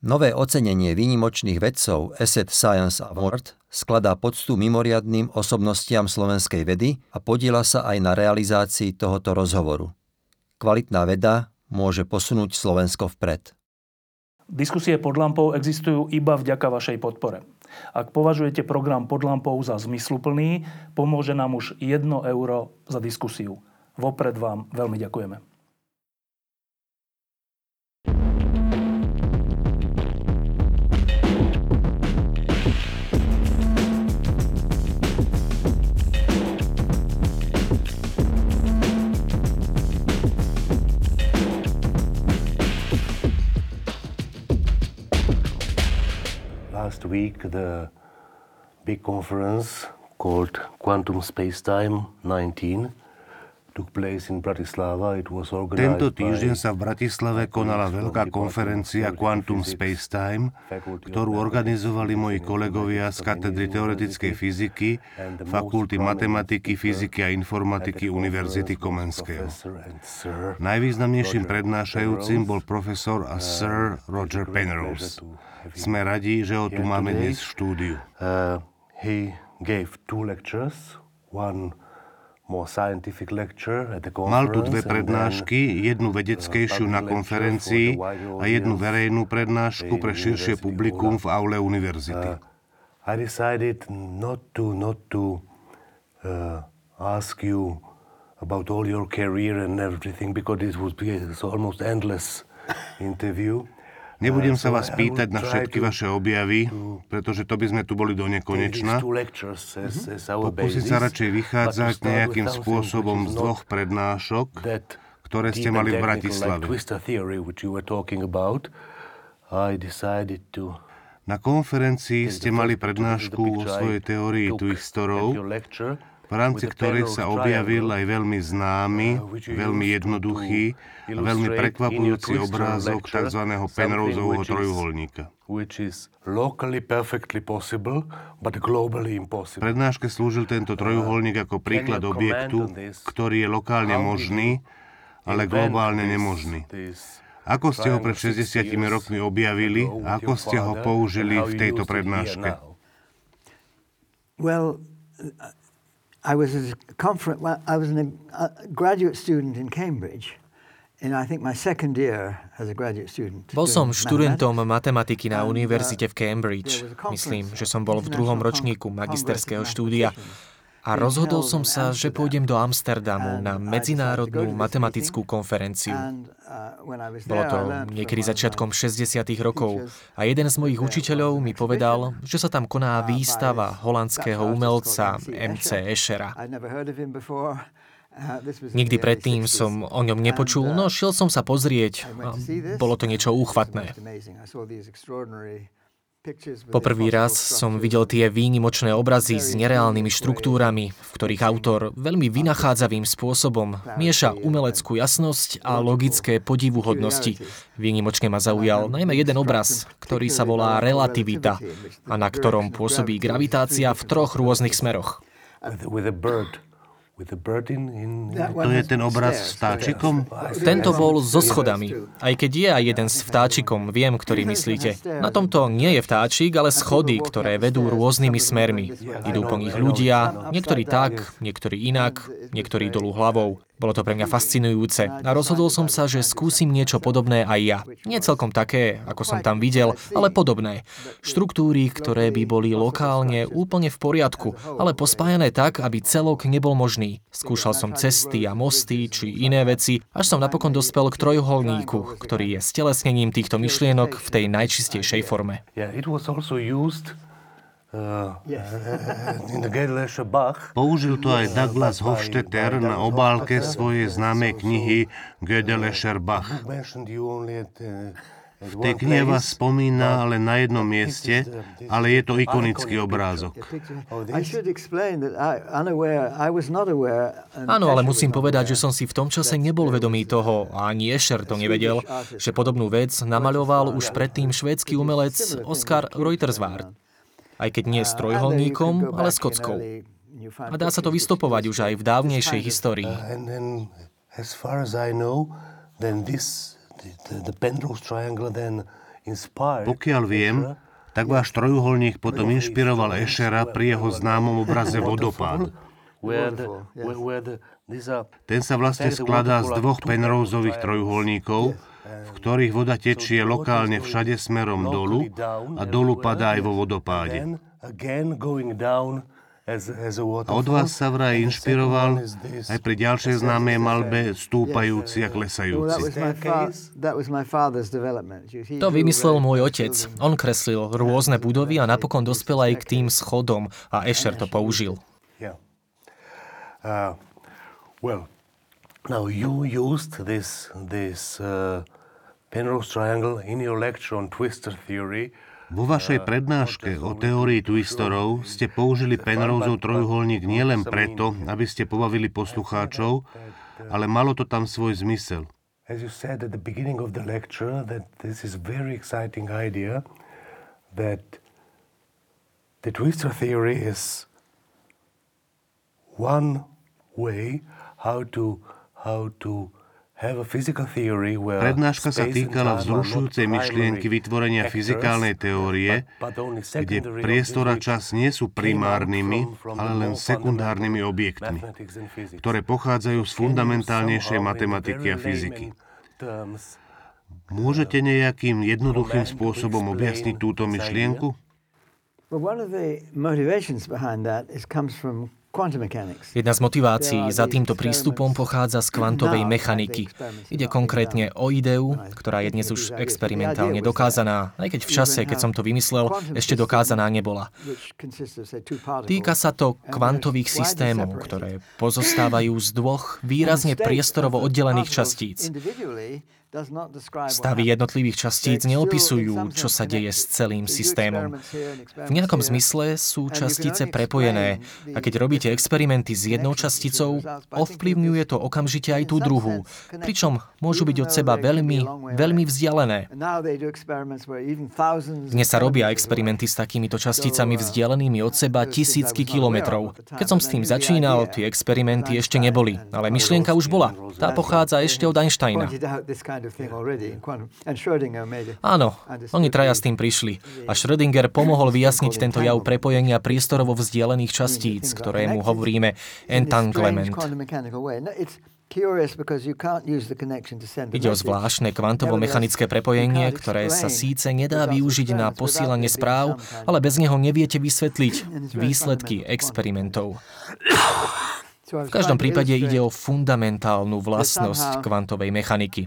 Nové ocenenie výnimočných vedcov Asset Science Award skladá poctu mimoriadným osobnostiam slovenskej vedy a podiela sa aj na realizácii tohoto rozhovoru. Kvalitná veda môže posunúť Slovensko vpred. Diskusie pod lampou existujú iba vďaka vašej podpore. Ak považujete program pod lampou za zmysluplný, pomôže nám už 1 euro za diskusiu. Vopred vám veľmi ďakujeme. Last week the big conference called Quantum Spacetime 19 tento týždeň sa v Bratislave konala veľká konferencia Quantum Space Time, ktorú organizovali moji kolegovia z katedry teoretickej fyziky, fakulty matematiky, fyziky a informatiky Univerzity Komenského. Najvýznamnejším prednášajúcim bol profesor a Sir Roger Penrose. Sme radi, že ho tu máme dnes v štúdiu. Uh, he gave two lectures, one Mal tu dve prednášky, jednu vedeckejšiu na konferencii a jednu verejnú prednášku pre širšie publikum v aule univerzity. I decided not to, not to uh, ask you about all your career and everything because this would be almost endless interview. Nebudem sa vás pýtať na všetky vaše objavy, pretože to by sme tu boli do nekonečna. Pokúsiť sa radšej vychádzať nejakým spôsobom z dvoch prednášok, ktoré ste mali v Bratislave. Na konferencii ste mali prednášku o svojej teórii twistorov, v rámci ktorej sa objavil aj veľmi známy, veľmi jednoduchý a veľmi prekvapujúci obrázok tzv. Penroseovho trojuholníka. Prednáške slúžil tento trojuholník ako príklad objektu, ktorý je lokálne možný, ale globálne nemožný. Ako ste ho pred 60 rokmi objavili a ako ste ho použili v tejto prednáške? Well, I was a conference, well, I was a graduate student in Cambridge. In I think my second year as a graduate student Bol som študentom matematiky na uh, univerzite v Cambridge. Myslím, že som bol v druhom ročníku magisterského štúdia a rozhodol som sa, že pôjdem do Amsterdamu na medzinárodnú matematickú konferenciu. Bolo to niekedy začiatkom 60. rokov a jeden z mojich učiteľov mi povedal, že sa tam koná výstava holandského umelca MC Eschera. Nikdy predtým som o ňom nepočul, no šiel som sa pozrieť. Bolo to niečo úchvatné. Poprvý raz som videl tie výnimočné obrazy s nereálnymi štruktúrami, v ktorých autor veľmi vynachádzavým spôsobom mieša umeleckú jasnosť a logické podivuhodnosti. Výnimočne ma zaujal najmä jeden obraz, ktorý sa volá relativita a na ktorom pôsobí gravitácia v troch rôznych smeroch. To je ten obraz s vtáčikom? Tento bol so schodami. Aj keď je aj jeden s vtáčikom, viem, ktorý myslíte. Na tomto nie je vtáčik, ale schody, ktoré vedú rôznymi smermi. Idú po nich ľudia, niektorí tak, niektorí inak, niektorí dolu hlavou. Bolo to pre mňa fascinujúce a rozhodol som sa, že skúsim niečo podobné aj ja. Nie celkom také, ako som tam videl, ale podobné. Štruktúry, ktoré by boli lokálne úplne v poriadku, ale pospájané tak, aby celok nebol možný. Skúšal som cesty a mosty či iné veci, až som napokon dospel k trojuholníku, ktorý je stelesnením týchto myšlienok v tej najčistejšej forme. Uh, Použil to aj Douglas Hofstetter na obálke svojej známej knihy Gödelescher Bach. V tej knihe vás spomína ale na jednom mieste, ale je to ikonický obrázok. Áno, ale musím povedať, že som si v tom čase nebol vedomý toho, a ani Escher to nevedel, že podobnú vec namaľoval už predtým švédsky umelec Oskar Reutersward aj keď nie s trojholníkom, ale s kockou. A dá sa to vystopovať už aj v dávnejšej histórii. Pokiaľ viem, tak váš trojuholník potom inšpiroval Ešera pri jeho známom obraze Vodopád. Ten sa vlastne skladá z dvoch Penroseových trojuholníkov, v ktorých voda tečie lokálne všade smerom dolu a dolu padá aj vo vodopáde. A od vás sa vraj inšpiroval aj pri ďalšej známej malbe Stúpajúci a klesajúci. To vymyslel môj otec. On kreslil rôzne budovy a napokon dospel aj k tým schodom a Escher to použil. Uh, well, now you used this, this uh, Penrose triangle in your lecture on twistor theory vo vašej prednáške o teórii twistorov ste použili Penroseov trojuholník nielen preto, aby ste pobavili poslucháčov, ale malo to tam svoj zmysel. As you said at the beginning of the lecture, that this is very exciting idea that the twistor theory is one way how to Prednáška sa týkala vzrušujúcej myšlienky vytvorenia fyzikálnej teórie, kde priestor a čas nie sú primárnymi, ale len sekundárnymi objektmi, ktoré pochádzajú z fundamentálnejšej matematiky a fyziky. Môžete nejakým jednoduchým spôsobom objasniť túto myšlienku? Well, one of the motivations behind that is comes from Jedna z motivácií za týmto prístupom pochádza z kvantovej mechaniky. Ide konkrétne o ideu, ktorá je dnes už experimentálne dokázaná, aj keď v čase, keď som to vymyslel, ešte dokázaná nebola. Týka sa to kvantových systémov, ktoré pozostávajú z dvoch výrazne priestorovo oddelených častíc. Stavy jednotlivých častíc neopisujú, čo sa deje s celým systémom. V nejakom zmysle sú častice prepojené a keď robíte experimenty s jednou časticou, ovplyvňuje to okamžite aj tú druhú, pričom môžu byť od seba veľmi, veľmi vzdialené. Dnes sa robia experimenty s takýmito časticami vzdialenými od seba tisícky kilometrov. Keď som s tým začínal, tie experimenty ešte neboli, ale myšlienka už bola. Tá pochádza ešte od Einsteina. Áno, oni traja s tým prišli. A Schrödinger pomohol vyjasniť tento jav prepojenia priestorovo vzdialených častíc, ktorému hovoríme entanglement. Ide o zvláštne kvantovo-mechanické prepojenie, ktoré sa síce nedá využiť na posílanie správ, ale bez neho neviete vysvetliť výsledky experimentov. V každom prípade ide o fundamentálnu vlastnosť kvantovej mechaniky.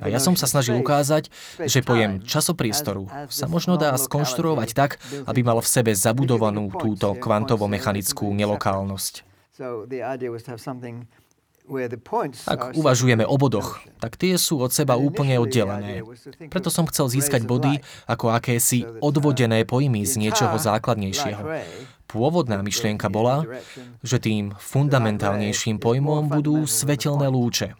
A ja som sa snažil ukázať, že pojem časopriestoru sa možno dá skonštruovať tak, aby mal v sebe zabudovanú túto kvantovo-mechanickú nelokálnosť. Ak uvažujeme o bodoch, tak tie sú od seba úplne oddelené. Preto som chcel získať body ako akési odvodené pojmy z niečoho základnejšieho. Pôvodná myšlienka bola, že tým fundamentálnejším pojmom budú svetelné lúče.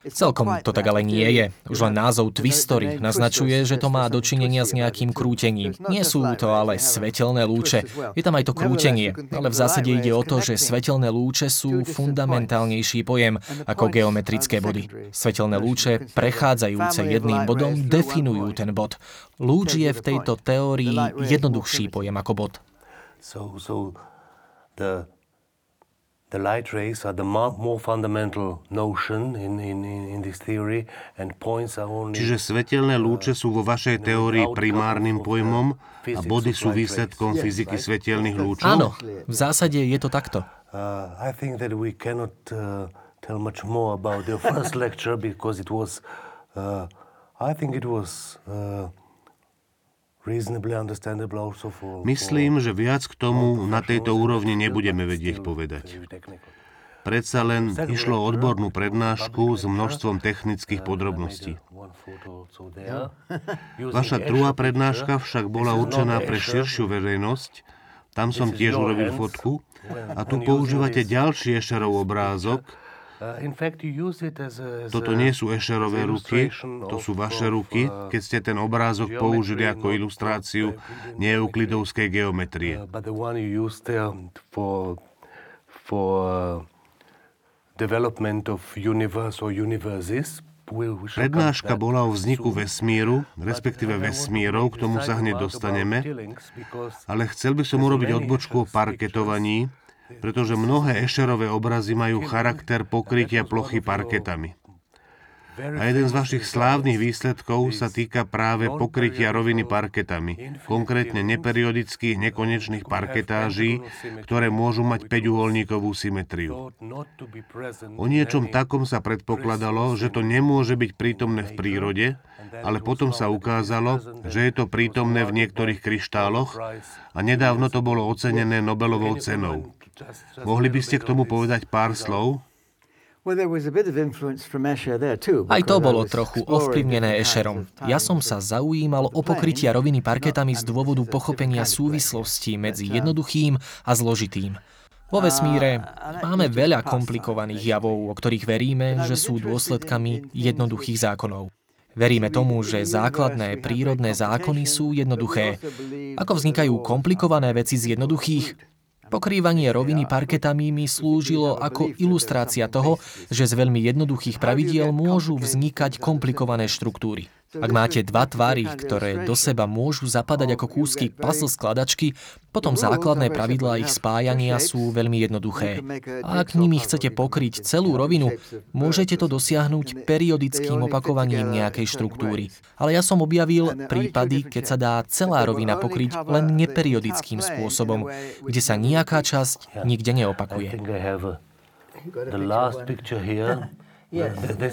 Celkom to tak ale nie je. Už len názov Twistory naznačuje, že to má dočinenia s nejakým krútením. Nie sú to ale svetelné lúče. Je tam aj to krútenie, ale v zásade ide o to, že svetelné lúče sú fundamentálnejší pojem ako geometrické body. Svetelné lúče, prechádzajúce jedným bodom, definujú ten bod. Lúč je v tejto teórii jednoduchší pojem ako bod. So, so the the light rays are the more fundamental notion in, in, in this theory and points are only Čiže svetelné lúče sú vo vašej teórii primárnym pojmom a body sú výsledkom fyziky svetelných lúčov? Áno, v zásade je to takto. Uh, I think that we cannot uh, tell much more about the first lecture because it was uh, I think it was uh, Myslím, že viac k tomu na tejto úrovni nebudeme vedieť povedať. Predsa len išlo o odbornú prednášku s množstvom technických podrobností. Vaša druhá prednáška však bola určená pre širšiu verejnosť, tam som tiež urobil fotku. A tu používate ďalší Escherov obrázok, Uh, Toto nie sú Escherové ruky, to sú vaše ruky, uh, keď ste ten obrázok použili ako ilustráciu neuklidovskej geometrie. universes Prednáška bola o vzniku vesmíru, respektíve vesmírov, k tomu sa hneď dostaneme, ale chcel by som urobiť odbočku o parketovaní, pretože mnohé ešerové obrazy majú charakter pokrytia plochy parketami. A jeden z vašich slávnych výsledkov sa týka práve pokrytia roviny parketami, konkrétne neperiodických nekonečných parketáží, ktoré môžu mať 5-uholníkovú symetriu. O niečom takom sa predpokladalo, že to nemôže byť prítomné v prírode, ale potom sa ukázalo, že je to prítomné v niektorých kryštáloch a nedávno to bolo ocenené Nobelovou cenou. Mohli by ste k tomu povedať pár slov? Aj to bolo trochu ovplyvnené Escherom. Ja som sa zaujímal o pokrytia roviny parketami z dôvodu pochopenia súvislostí medzi jednoduchým a zložitým. Vo vesmíre máme veľa komplikovaných javov, o ktorých veríme, že sú dôsledkami jednoduchých zákonov. Veríme tomu, že základné prírodné zákony sú jednoduché. Ako vznikajú komplikované veci z jednoduchých, Pokrývanie roviny parketami mi slúžilo ako ilustrácia toho, že z veľmi jednoduchých pravidiel môžu vznikať komplikované štruktúry. Ak máte dva tvary, ktoré do seba môžu zapadať ako kúsky puzzle skladačky, potom základné pravidlá ich spájania sú veľmi jednoduché. A ak nimi chcete pokryť celú rovinu, môžete to dosiahnuť periodickým opakovaním nejakej štruktúry. Ale ja som objavil prípady, keď sa dá celá rovina pokryť len neperiodickým spôsobom, kde sa nejaká časť nikde neopakuje. The last picture here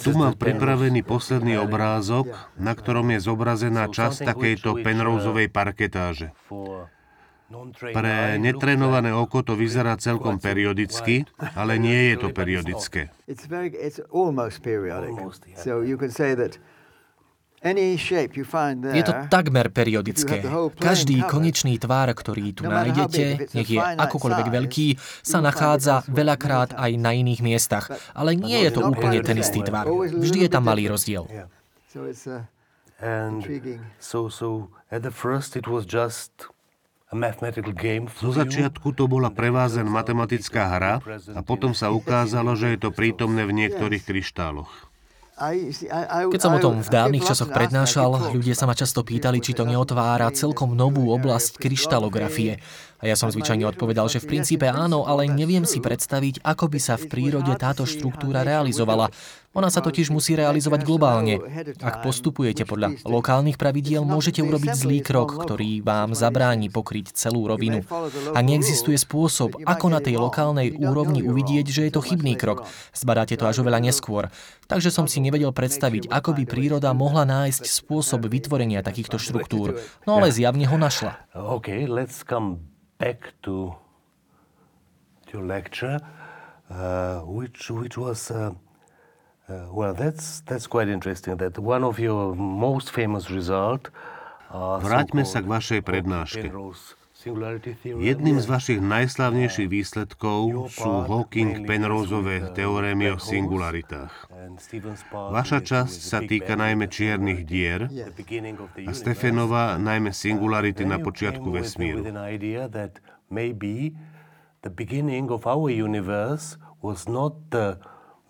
tu mám pripravený posledný obrázok, na ktorom je zobrazená časť takejto penrouzovej parketáže. Pre netrenované oko to vyzerá celkom periodicky, ale nie je to periodické. Je to takmer periodické. Každý konečný tvár, ktorý tu nájdete, nech je akokoľvek veľký, sa nachádza veľakrát aj na iných miestach. Ale nie je to úplne ten istý tvar. Vždy je tam malý rozdiel. Zo začiatku to bola pre vás len matematická hra a potom sa ukázalo, že je to prítomné v niektorých kryštáloch. Keď som o tom v dávnych časoch prednášal, ľudia sa ma často pýtali, či to neotvára celkom novú oblasť kryštalografie. A ja som zvyčajne odpovedal, že v princípe áno, ale neviem si predstaviť, ako by sa v prírode táto štruktúra realizovala. Ona sa totiž musí realizovať globálne. Ak postupujete podľa lokálnych pravidiel, môžete urobiť zlý krok, ktorý vám zabráni pokryť celú rovinu. A neexistuje spôsob, ako na tej lokálnej úrovni uvidieť, že je to chybný krok. Zbadáte to až oveľa neskôr. Takže som si nevedel predstaviť, ako by príroda mohla nájsť spôsob vytvorenia takýchto štruktúr. No ale zjavne ho našla. Okay, let's come back to your lecture, uh, which which was uh, uh, well, that's that's quite interesting. That one of your most famous result. Vráťme sa k vašej prednáške. Jedným z vašich najslavnejších výsledkov sú Hawking-Penroseové teorémy o singularitách. Vaša časť sa týka najmä čiernych dier a Stefanova najmä singularity na počiatku vesmíru. the beginning of our universe was not the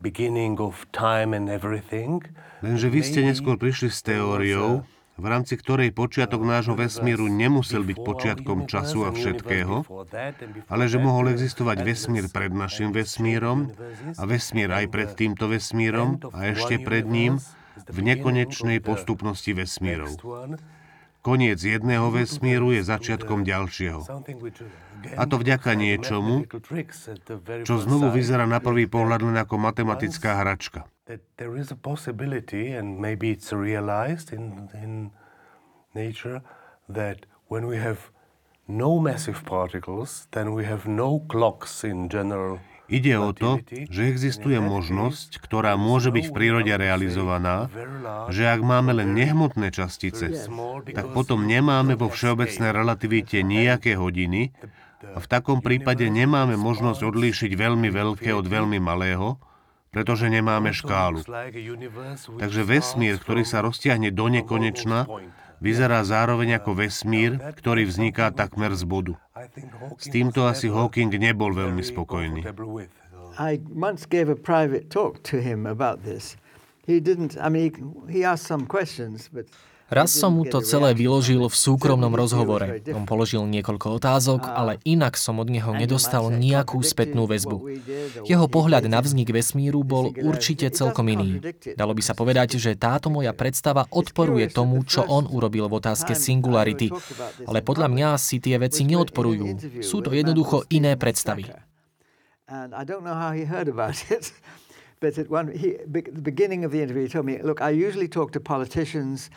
beginning of time and everything. Lenže vy ste neskôr prišli s teóriou, v rámci ktorej počiatok nášho vesmíru nemusel byť počiatkom času a všetkého, ale že mohol existovať vesmír pred našim vesmírom a vesmír aj pred týmto vesmírom a ešte pred ním v nekonečnej postupnosti vesmírov. Koniec jedného vesmíru je začiatkom ďalšieho. A to vďaka niečomu, čo znovu vyzerá na prvý pohľad len ako matematická hračka Ide o to, že existuje možnosť, ktorá môže byť v prírode realizovaná, že ak máme len nehmotné častice, tak potom nemáme vo všeobecnej relativite nejaké hodiny a v takom prípade nemáme možnosť odlíšiť veľmi veľké od veľmi malého, pretože nemáme škálu. Takže vesmír, ktorý sa roztiahne do nekonečna, vyzerá zároveň ako vesmír, ktorý vzniká takmer z bodu. S týmto asi Hawking nebol veľmi spokojný. I once gave a private talk to him about this. He didn't, I mean, he, asked some questions, but Raz som mu to celé vyložil v súkromnom rozhovore. On položil niekoľko otázok, ale inak som od neho nedostal nejakú spätnú väzbu. Jeho pohľad na vznik vesmíru bol určite celkom iný. Dalo by sa povedať, že táto moja predstava odporuje tomu, čo on urobil v otázke singularity. Ale podľa mňa si tie veci neodporujú. Sú to jednoducho iné predstavy. But at one, he, the beginning of the interview, he told me, look, I usually talk to politicians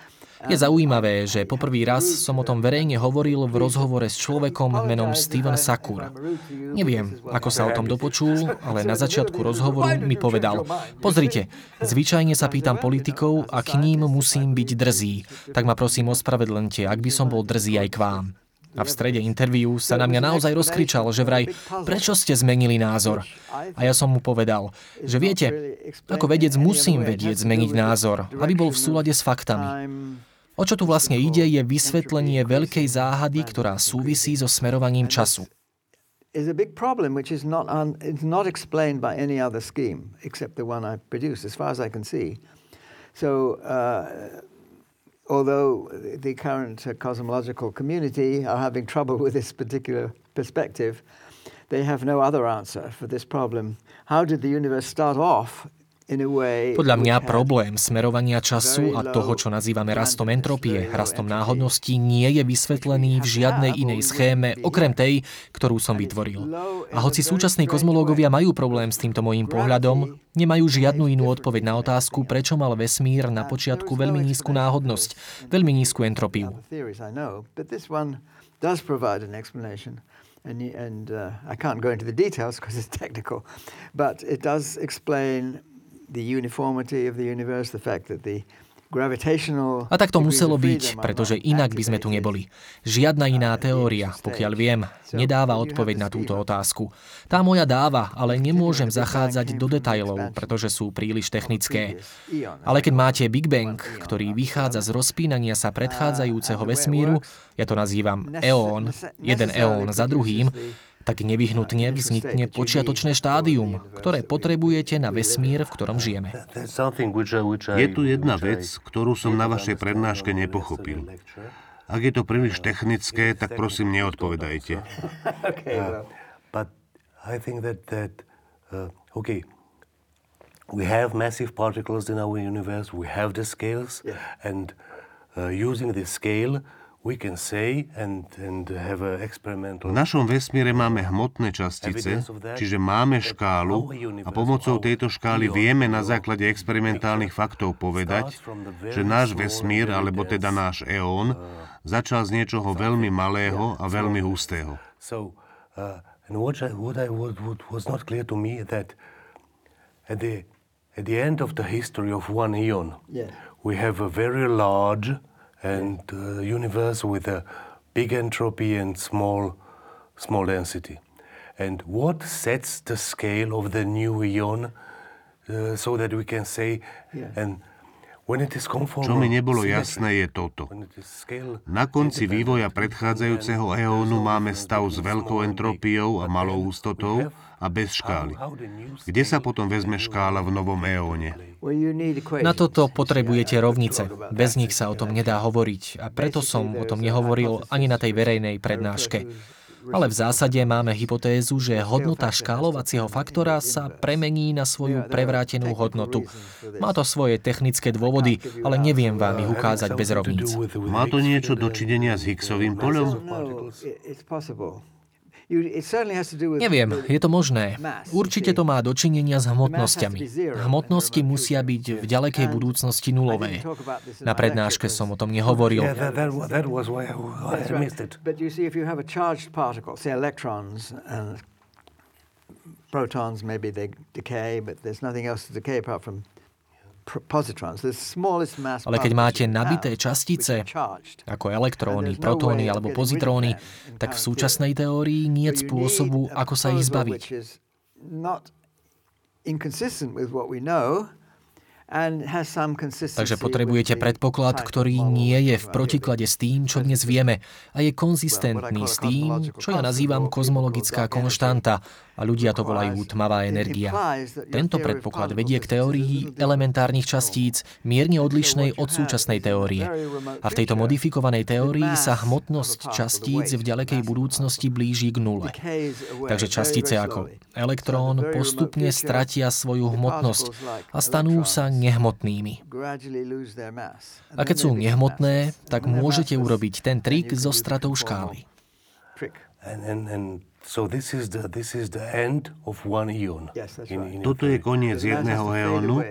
je zaujímavé, že poprvý raz som o tom verejne hovoril v rozhovore s človekom menom Steven Sakur. Neviem, ako sa o tom dopočul, ale na začiatku rozhovoru mi povedal, pozrite, zvyčajne sa pýtam politikov a k ním musím byť drzý, tak ma prosím ospravedlňte, ak by som bol drzý aj k vám. A v strede interviu sa na mňa naozaj rozkričal, že vraj, prečo ste zmenili názor? A ja som mu povedal, že viete, ako vedec musím vedieť zmeniť názor, aby bol v súlade s faktami. O čo tu vlastne ide, je vysvetlenie veľkej záhady, ktorá súvisí so smerovaním času. is a big problem which is not, explained by any other scheme except the one I produced, as far as I can see. So, uh, although the current uh, cosmological community are having trouble with this particular perspective, they have no other answer for this problem. How did the universe start off podľa mňa problém smerovania času a toho, čo nazývame rastom entropie, rastom náhodností, nie je vysvetlený v žiadnej inej schéme, okrem tej, ktorú som vytvoril. A hoci súčasní kozmológovia majú problém s týmto môjim pohľadom, nemajú žiadnu inú odpoveď na otázku, prečo mal vesmír na počiatku veľmi nízku náhodnosť, veľmi nízku entropiu. And, and uh, I can't go into the details because it's technical, but it does explain the uniformity of the universe, the fact that the a tak to muselo byť, pretože inak by sme tu neboli. Žiadna iná teória, pokiaľ viem, nedáva odpoveď na túto otázku. Tá moja dáva, ale nemôžem zachádzať do detajlov, pretože sú príliš technické. Ale keď máte Big Bang, ktorý vychádza z rozpínania sa predchádzajúceho vesmíru, ja to nazývam eón, jeden eón za druhým, tak nevyhnutne vznikne počiatočné štádium, ktoré potrebujete na vesmír, v ktorom žijeme. Je tu jedna vec, ktorú som na vašej prednáške nepochopil. Ak je to príliš technické, tak prosím neodpovedajte. Uh, we have massive particles in our universe, we have the scales, and uh, using the scale, v našom vesmíre máme hmotné častice, čiže máme škálu a pomocou tejto škály vieme na základe experimentálnych faktov povedať, že náš vesmír, alebo teda náš eón, začal z niečoho veľmi malého a veľmi hustého. At the end of the history of one eon, we have a very large and uh, universe with a big entropy and small, small density. And what sets the scale of the new eon uh, so that we can say, yeah. and Čo mi nebolo jasné je toto. Na konci vývoja predchádzajúceho eónu máme stav s veľkou entropiou a malou ústotou a bez škály. Kde sa potom vezme škála v novom eóne? Na toto potrebujete rovnice. Bez nich sa o tom nedá hovoriť a preto som o tom nehovoril ani na tej verejnej prednáške. Ale v zásade máme hypotézu, že hodnota škálovacieho faktora sa premení na svoju prevrátenú hodnotu. Má to svoje technické dôvody, ale neviem vám ich ukázať bez rovníc. Má to niečo dočinenia s Higgsovým poľom? Neviem, je to možné. Určite to má dočinenia s hmotnosťami. Hmotnosti musia byť v ďalekej budúcnosti nulové. Na prednáške som o tom nehovoril. protons maybe they decay, but there's nothing else to decay apart from ale keď máte nabité častice, ako elektróny, no protóny alebo pozitróny, tak v súčasnej teórii nie je spôsobu, ako sa ich zbaviť. Takže potrebujete predpoklad, ktorý nie je v protiklade s tým, čo dnes vieme a je konzistentný s tým, čo ja nazývam kozmologická konštanta a ľudia to volajú tmavá energia. Tento predpoklad vedie k teórii elementárnych častíc mierne odlišnej od súčasnej teórie. A v tejto modifikovanej teórii sa hmotnosť častíc v ďalekej budúcnosti blíži k nule. Takže častice ako elektrón postupne stratia svoju hmotnosť a stanú sa nehmotnými. A keď sú nehmotné, tak môžete urobiť ten trik so stratou škály. Toto je koniec jedného eónu,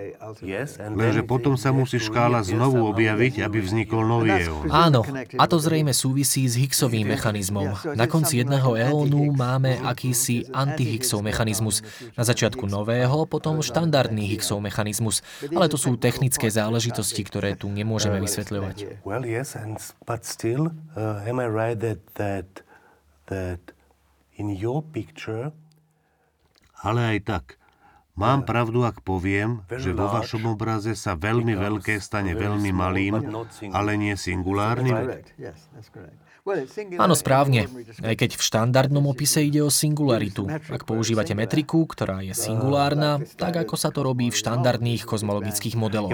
lenže potom sa musí škála znovu objaviť, aby vznikol nový eón. Áno, a to zrejme súvisí s Higgsovým mechanizmom. Na konci jedného eónu máme akýsi anti-Higgsov mechanizmus. Na začiatku nového, potom štandardný Higgsov mechanizmus. Ale to sú technické záležitosti, ktoré tu nemôžeme vysvetľovať. Well, yes, and, but still, uh, am I right that, that, that in your picture, ale aj tak, Mám pravdu, ak poviem, že vo vašom obraze sa veľmi veľké stane veľmi malým, ale nie singulárnym? Áno, správne. Aj keď v štandardnom opise ide o singularitu. Ak používate metriku, ktorá je singulárna, tak ako sa to robí v štandardných kozmologických modeloch.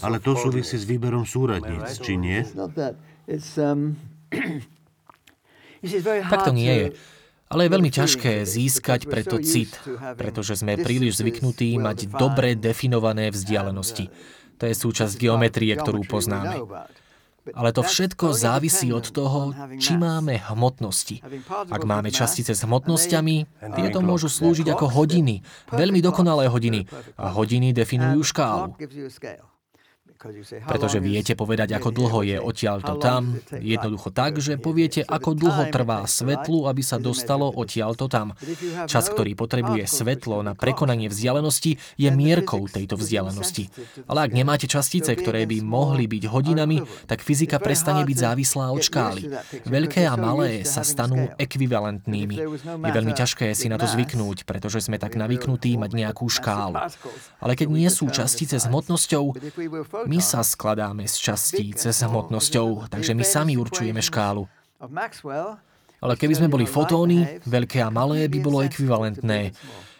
Ale to súvisí s výberom súradníc, či nie? Um, tak to nie je. Ale je veľmi ťažké získať preto cit, pretože sme príliš zvyknutí mať dobre definované vzdialenosti. To je súčasť geometrie, ktorú poznáme. Ale to všetko závisí od toho, či máme hmotnosti. Ak máme častice s hmotnosťami, tieto môžu slúžiť ako hodiny, veľmi dokonalé hodiny. A hodiny definujú škálu. Pretože viete povedať, ako dlho je odtiaľto tam, jednoducho tak, že poviete, ako dlho trvá svetlu, aby sa dostalo odtiaľto tam. Čas, ktorý potrebuje svetlo na prekonanie vzdialenosti, je mierkou tejto vzdialenosti. Ale ak nemáte častice, ktoré by mohli byť hodinami, tak fyzika prestane byť závislá od škály. Veľké a malé sa stanú ekvivalentnými. Je veľmi ťažké si na to zvyknúť, pretože sme tak navyknutí mať nejakú škálu. Ale keď nie sú častice s hmotnosťou, my sa skladáme z častíc s hmotnosťou, takže my sami určujeme škálu. Ale keby sme boli fotóny, veľké a malé by bolo ekvivalentné.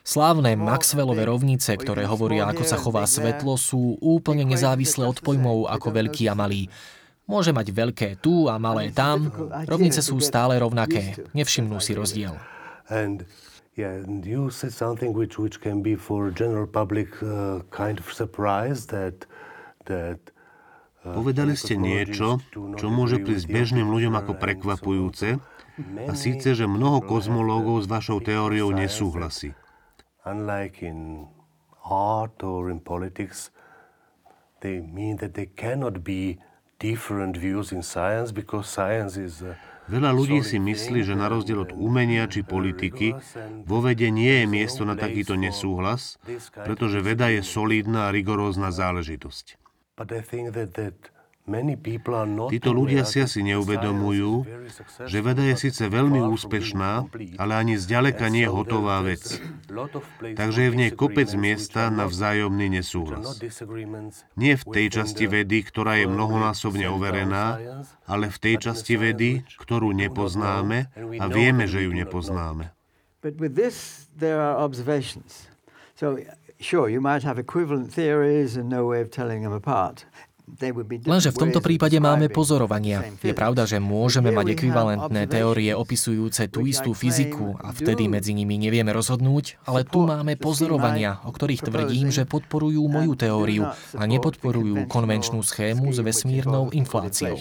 Slávne Maxwellové rovnice, ktoré hovoria, ako sa chová svetlo, sú úplne nezávislé od pojmov ako veľký a malý. Môže mať veľké tu a malé tam. Rovnice sú stále rovnaké. Nevšimnú si rozdiel. Yeah, and you said something which, which can be for general public uh, kind of surprise that Povedali ste niečo, čo môže prísť bežným ľuďom ako prekvapujúce, a síce, že mnoho kozmológov s vašou teóriou nesúhlasí. Veľa ľudí si myslí, že na rozdiel od umenia či politiky, vo vede nie je miesto na takýto nesúhlas, pretože veda je solidná a rigorózna záležitosť. Títo ľudia si asi neuvedomujú, že veda je síce veľmi úspešná, ale ani zďaleka nie je hotová vec. Takže je v nej kopec miesta na vzájomný nesúhlas. Nie v tej časti vedy, ktorá je mnohonásobne overená, ale v tej časti vedy, ktorú nepoznáme a vieme, že ju nepoznáme. But with this, there are observations. So Sure, you might have equivalent theories and no way of telling them apart. Lenže v tomto prípade máme pozorovania. Je pravda, že môžeme mať ekvivalentné teórie opisujúce tú istú fyziku a vtedy medzi nimi nevieme rozhodnúť, ale tu máme pozorovania, o ktorých tvrdím, že podporujú moju teóriu a nepodporujú konvenčnú schému s vesmírnou infláciou.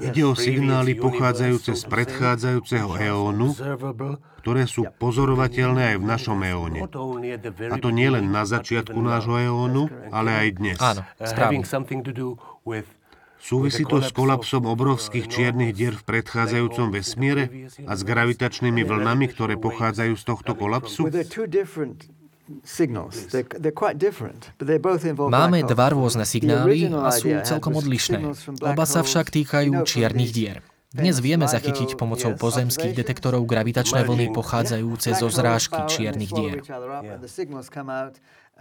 Ide o signály pochádzajúce z predchádzajúceho eónu, ktoré sú pozorovateľné aj v našom eóne. A to nie len na začiatku nášho eónu, ale aj dnes. Áno, správne. Súvisí to s kolapsom obrovských čiernych dier v predchádzajúcom vesmíre a s gravitačnými vlnami, ktoré pochádzajú z tohto kolapsu? Máme dva rôzne signály a sú celkom odlišné. Oba sa však týkajú čiernych dier. Dnes vieme zachytiť pomocou pozemských detektorov gravitačné vlny pochádzajúce zo zrážky čiernych dier.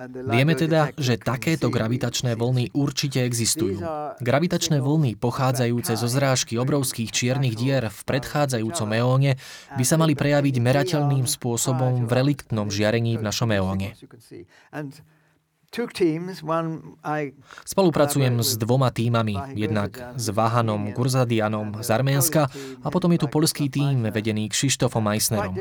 Vieme teda, že takéto gravitačné vlny určite existujú. Gravitačné vlny pochádzajúce zo zrážky obrovských čiernych dier v predchádzajúcom eóne by sa mali prejaviť merateľným spôsobom v reliktnom žiarení v našom eóne. Spolupracujem s dvoma týmami, jednak s Vahanom Gurzadianom z Arménska a potom je tu polský tím vedený Kšištofom Meissnerom.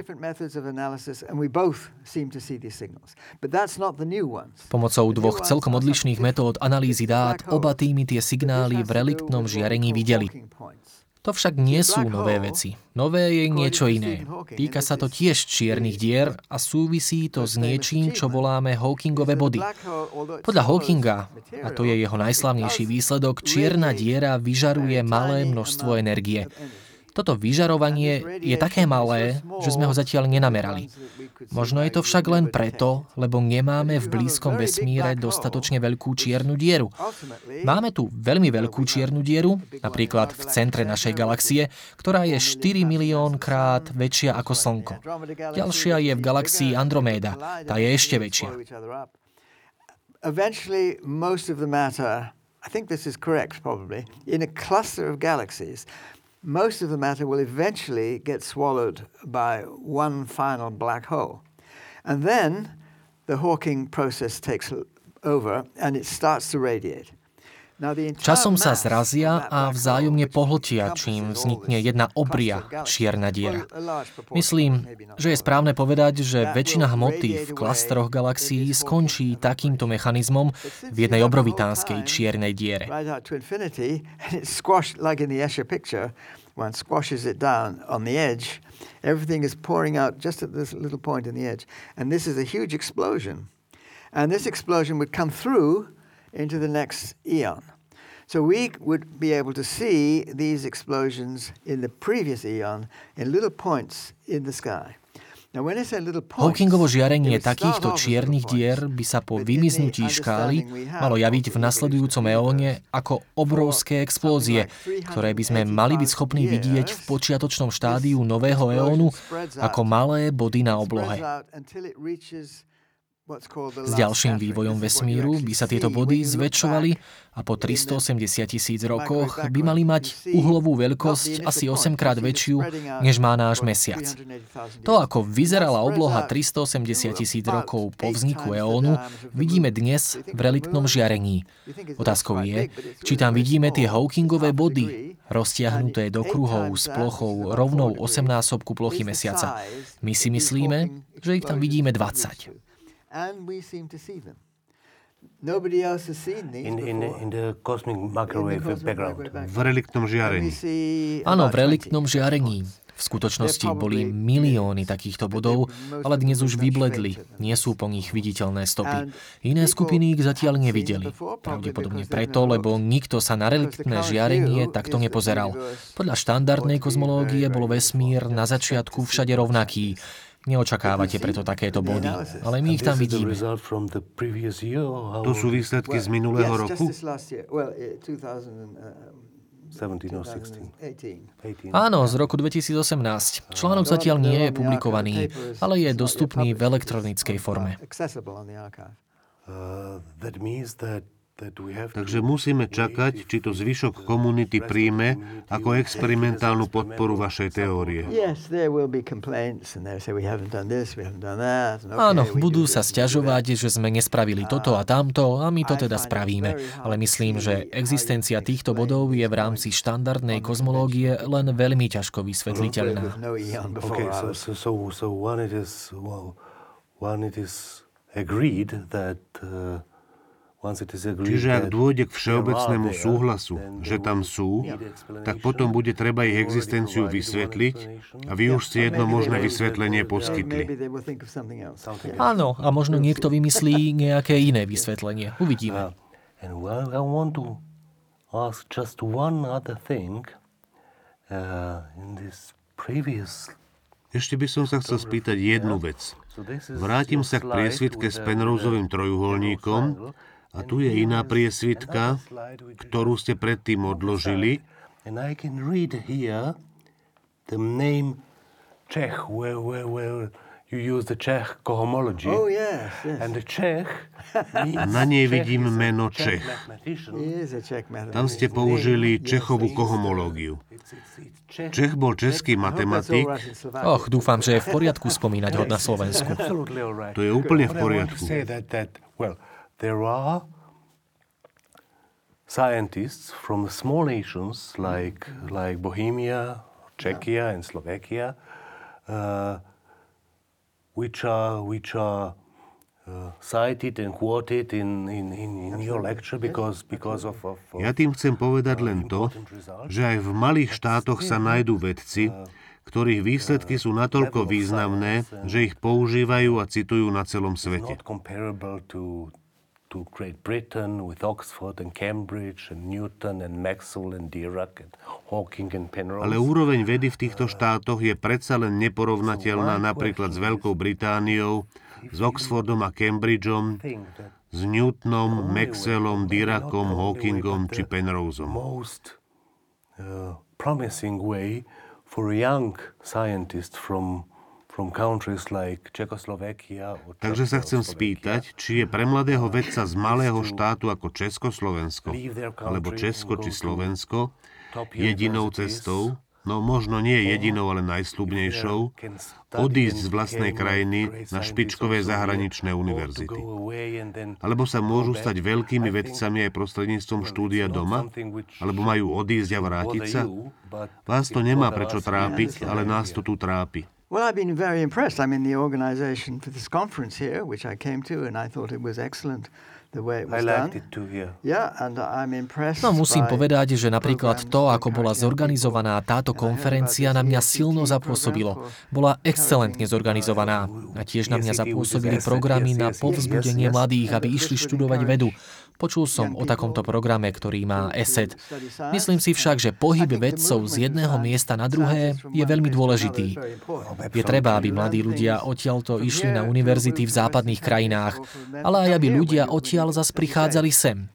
Pomocou dvoch celkom odlišných metód analýzy dát oba týmy tie signály v reliktnom žiarení videli. To však nie sú nové veci. Nové je niečo iné. Týka sa to tiež čiernych dier a súvisí to s niečím, čo voláme Hawkingové body. Podľa Hawkinga, a to je jeho najslavnejší výsledok, čierna diera vyžaruje malé množstvo energie. Toto vyžarovanie je také malé, že sme ho zatiaľ nenamerali. Možno je to však len preto, lebo nemáme v blízkom vesmíre dostatočne veľkú čiernu dieru. Máme tu veľmi veľkú čiernu dieru, napríklad v centre našej galaxie, ktorá je 4 milión krát väčšia ako Slnko. Ďalšia je v galaxii Androméda, tá je ešte väčšia. I think this is correct probably, in a cluster of galaxies most of the matter will eventually get swallowed by one final black hole. And then the Hawking process takes over and it starts to radiate. Časom sa zrazia a vzájomne pohltia, čím vznikne jedna obria čierna diera. Myslím, že je správne povedať, že väčšina hmoty v klastroch galaxií skončí takýmto mechanizmom v jednej obrovitánskej čiernej diere. And this explosion would come through into the next eon. So we would be able to see these explosions in the previous eon in little points in the sky. Hawkingovo žiarenie takýchto čiernych dier by sa po vymiznutí škály malo javiť v nasledujúcom eóne ako obrovské explózie, ktoré by sme mali byť schopní vidieť v počiatočnom štádiu nového eónu ako malé body na oblohe. S ďalším vývojom vesmíru by sa tieto body zväčšovali a po 380 tisíc rokoch by mali mať uhlovú veľkosť asi 8 krát väčšiu, než má náš mesiac. To, ako vyzerala obloha 380 tisíc rokov po vzniku eónu, vidíme dnes v reliktnom žiarení. Otázkou je, či tam vidíme tie Hawkingové body, roztiahnuté do kruhov s plochou rovnou 8 násobku plochy mesiaca. My si myslíme, že ich tam vidíme 20 and we seem to see them. Nobody else has seen these in, in, in the cosmic microwave background. V reliktnom žiarení. Áno, v reliktnom žiarení. V skutočnosti boli milióny takýchto bodov, ale dnes už vybledli, nie sú po nich viditeľné stopy. Iné skupiny ich zatiaľ nevideli. Pravdepodobne preto, lebo nikto sa na reliktné žiarenie takto nepozeral. Podľa štandardnej kozmológie bol vesmír na začiatku všade rovnaký. Neočakávate preto takéto body, ale my ich tam vidíme. To sú výsledky z minulého roku? Áno, z roku 2018. Článok zatiaľ nie je publikovaný, ale je dostupný v elektronickej forme. Uh, Takže musíme čakať, či to zvyšok komunity príjme ako experimentálnu podporu vašej teórie. Áno, budú sa stiažovať, že sme nespravili toto a tamto a my to teda spravíme. Ale myslím, že existencia týchto bodov je v rámci štandardnej kozmológie len veľmi ťažko vysvetliteľná. Okay, so, so, so, so one it is, well, one it is agreed that uh, Čiže ak dôjde k všeobecnému súhlasu, že tam sú, tak potom bude treba ich existenciu vysvetliť a vy už si jedno možné vysvetlenie poskytli. Áno, a možno niekto vymyslí nejaké iné vysvetlenie. Uvidíme. Uh, Ešte by som sa chcel spýtať jednu vec. Vrátim sa k priesvitke s Penroseovým trojuholníkom a tu je iná priesvitka, ktorú ste predtým odložili. Czech, where, where, where you use the Czech cohomology. Oh, yes, yes. And the Czech A na nej vidím meno Čech. Tam ste použili Čechovú kohomológiu. Čech bol český matematik. Och, dúfam, že je v poriadku spomínať ho na Slovensku. To je úplne v poriadku. There are scientists from small nations like, like Bohemia, Czechia and Slovakia, uh, which are which are uh, cited and quoted in, in, in, in your lecture because, because of, of, of Ja tým chcem povedať len to, že aj v malých štátoch sa nájdú vedci, ktorých výsledky sú natoľko významné, že ich používajú a citujú na celom svete. To Great Britain with Oxford and Cambridge and Newton and Maxwell and Dirac and Hawking and Penrose. Ale úroveň vedy v týchto štátoch je predsa len neporovnateľná napríklad s Veľkou Britániou, s Oxfordom a Cambridgeom, s Newtonom, Maxwellom, Diracom, Hawkingom či Penroseom. uh, promising way for a young scientist from like Takže sa chcem spýtať, či je pre mladého vedca z malého štátu ako Československo, alebo Česko či Slovensko, jedinou cestou, no možno nie jedinou, ale najslubnejšou, odísť z vlastnej krajiny na špičkové zahraničné univerzity. Alebo sa môžu stať veľkými vedcami aj prostredníctvom štúdia doma, alebo majú odísť a vrátiť sa. Vás to nemá prečo trápiť, ale nás to tu trápi. Well, I've been very impressed. I'm in the organization for this conference here, which I came to, and I thought it was excellent the way it I was liked done. it too, yeah. Yeah, and I'm impressed. No musím povedať, že napríklad to, ako bola zorganizovaná táto konferencia, na mňa silno zapôsobilo. Bola excelentne zorganizovaná. A tiež na mňa zapôsobili programy na povzbudenie mladých, aby išli študovať vedu. Počul som o takomto programe, ktorý má ESET. Myslím si však, že pohyb vedcov z jedného miesta na druhé je veľmi dôležitý. Je treba, aby mladí ľudia odtiaľto išli na univerzity v západných krajinách, ale aj aby ľudia odtiaľ zas prichádzali sem.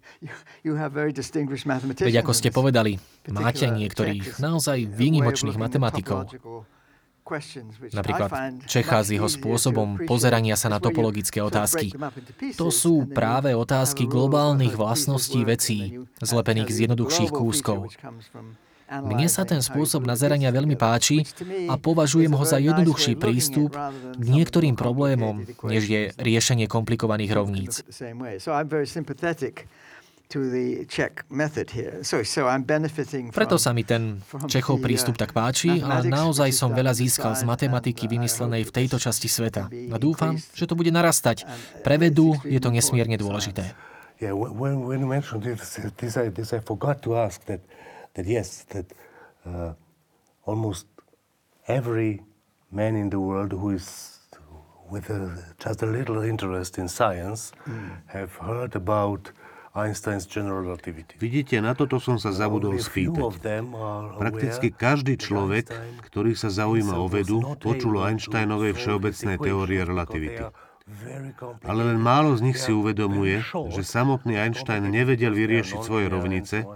Veď ako ste povedali, máte niektorých naozaj výnimočných matematikov. Napríklad Čecha s jeho spôsobom pozerania sa na topologické otázky. To sú práve otázky globálnych vlastností vecí, zlepených z jednoduchších kúskov. Mne sa ten spôsob nazerania veľmi páči a považujem ho za jednoduchší prístup k niektorým problémom, než je riešenie komplikovaných rovníc. Preto sa mi ten Čechov prístup tak páči a naozaj som veľa získal z matematiky vymyslenej v tejto časti sveta. A dúfam, že to bude narastať. Pre vedu je to nesmierne dôležité. Yeah, when, when you mentioned this, this, I, this I forgot to ask that, that yes, that uh, almost every man in the world who is with a, just a little interest in science mm. have heard about Einstein's general relativity. Vidíte, na toto som sa zabudol spýtať. Prakticky každý človek, ktorý sa zaujíma o vedu, počul o Einsteinovej všeobecnej teórie relativity. Ale len málo z nich si uvedomuje, že samotný Einstein nevedel vyriešiť svoje rovnice,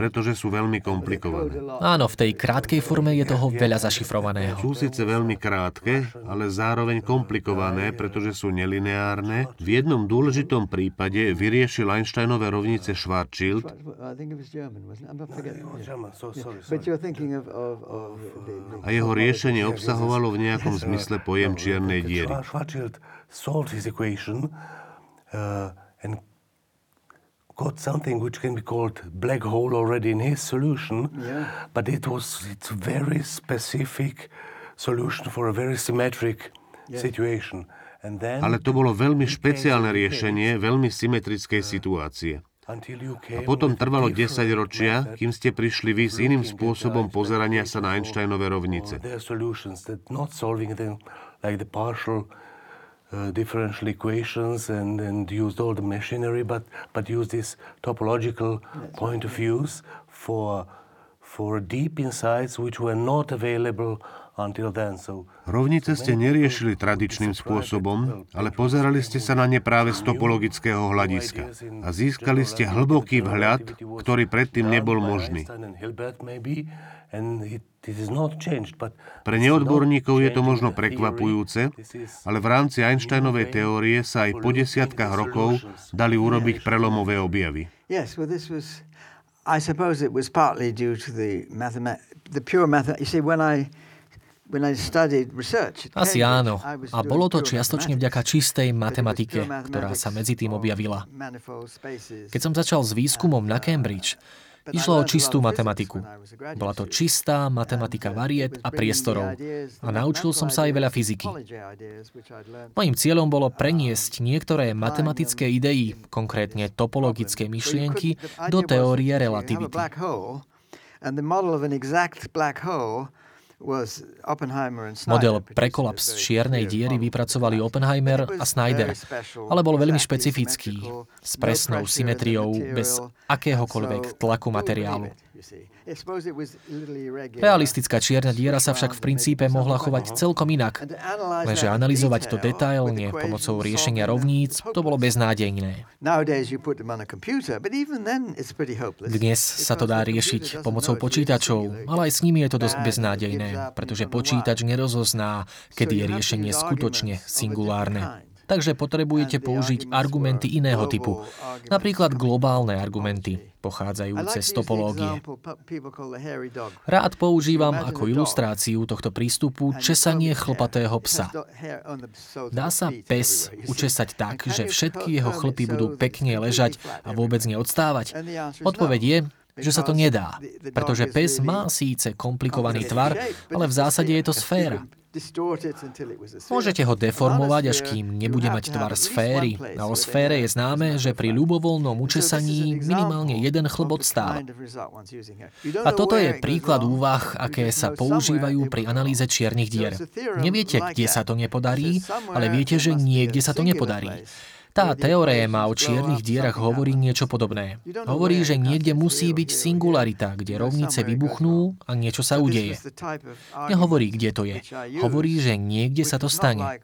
pretože sú veľmi komplikované. Áno, v tej krátkej forme je toho veľa zašifrovaného. Sú síce veľmi krátke, ale zároveň komplikované, pretože sú nelineárne. V jednom dôležitom prípade vyriešil Einsteinové rovnice Schwarzschild, a jeho riešenie obsahovalo v nejakom zmysle pojem čiernej diery. Solved his equation uh, and got something which can be called black hole already in his solution, yeah. but it was it's a very specific solution for a very symmetric yeah. situation. And then Ale to bolo veľmi špeciálne riešenie veľmi symetrickej situácie. A potom trvalo 10 ročia, kým ste prišli vy s iným spôsobom pozerania sa na Einsteinové rovnice uh, differential equations and, and used all the machinery, but, but used this topological yes. point of views for, for deep insights which were not available Rovnice ste neriešili tradičným spôsobom, ale pozerali ste sa na ne práve z topologického hľadiska a získali ste hlboký vhľad, ktorý predtým nebol možný. Pre neodborníkov je to možno prekvapujúce, ale v rámci Einsteinovej teórie sa aj po desiatkách rokov dali urobiť prelomové objavy. I suppose it was partly due to the, mathemat- the pure mathematics. You see, when I asi áno. A bolo to čiastočne vďaka čistej matematike, ktorá sa medzi tým objavila. Keď som začal s výskumom na Cambridge, Išlo o čistú matematiku. Bola to čistá matematika variet a priestorov. A naučil som sa aj veľa fyziky. Mojím cieľom bolo preniesť niektoré matematické idei, konkrétne topologické myšlienky, do teórie relativity. Model pre kolaps čiernej diery vypracovali Oppenheimer a Snyder, ale bol veľmi špecifický, s presnou symetriou, bez akéhokoľvek tlaku materiálu. Realistická čierna diera sa však v princípe mohla chovať celkom inak, lenže analyzovať to detailne pomocou riešenia rovníc, to bolo beznádejné. Dnes sa to dá riešiť pomocou počítačov, ale aj s nimi je to dosť beznádejné, pretože počítač nerozozná, kedy je riešenie skutočne singulárne takže potrebujete použiť argumenty iného typu, napríklad globálne argumenty, pochádzajúce z topológie. Rád používam ako ilustráciu tohto prístupu česanie chlpatého psa. Dá sa pes učesať tak, že všetky jeho chlpy budú pekne ležať a vôbec neodstávať? Odpoveď je, že sa to nedá, pretože pes má síce komplikovaný tvar, ale v zásade je to sféra. Môžete ho deformovať, až kým nebude mať tvar sféry. A o sfére je známe, že pri ľubovoľnom učesaní minimálne jeden chlbot stáva. A toto je príklad úvah, aké sa používajú pri analýze čiernych dier. Neviete, kde sa to nepodarí, ale viete, že niekde sa to nepodarí. Tá teóréma o čiernych dierach hovorí niečo podobné. Hovorí, že niekde musí byť singularita, kde rovnice vybuchnú a niečo sa udeje. Nehovorí, kde to je. Hovorí, že niekde sa to stane.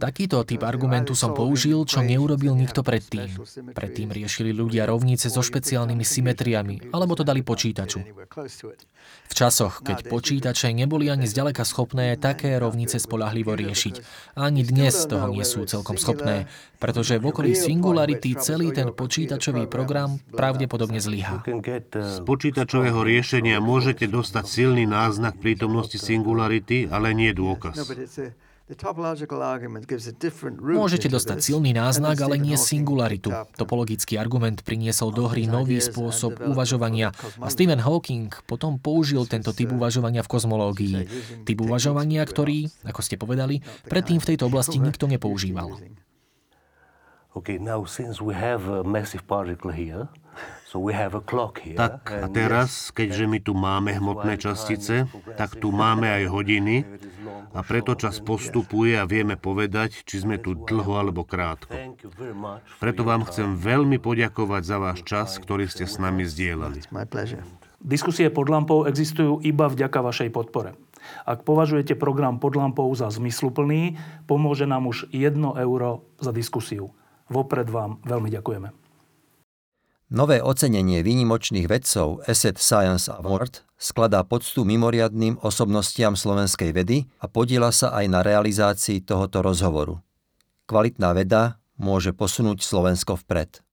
Takýto typ argumentu som použil, čo neurobil nikto predtým. Predtým riešili ľudia rovnice so špeciálnymi symetriami, alebo to dali počítaču. V časoch, keď počítače neboli ani zďaleka schopné také rovnice spolahlivo riešiť, ani dnes toho nie sú celkom schopné pretože v okolí Singularity celý ten počítačový program pravdepodobne zlyhá. Z počítačového riešenia môžete dostať silný náznak prítomnosti Singularity, ale nie dôkaz. Môžete dostať silný náznak, ale nie singularitu. Topologický argument priniesol do hry nový spôsob uvažovania a Stephen Hawking potom použil tento typ uvažovania v kozmológii. Typ uvažovania, ktorý, ako ste povedali, predtým v tejto oblasti nikto nepoužíval. Tak a teraz, keďže my tu máme hmotné častice, tak tu máme aj hodiny a preto čas postupuje a vieme povedať, či sme tu dlho alebo krátko. Preto vám chcem veľmi poďakovať za váš čas, ktorý ste s nami zdieľali. Diskusie pod lampou existujú iba vďaka vašej podpore. Ak považujete program pod lampou za zmysluplný, pomôže nám už 1 euro za diskusiu. Vopred vám veľmi ďakujeme. Nové ocenenie výnimočných vedcov Asset Science Award skladá poctu mimoriadným osobnostiam slovenskej vedy a podiela sa aj na realizácii tohoto rozhovoru. Kvalitná veda môže posunúť Slovensko vpred.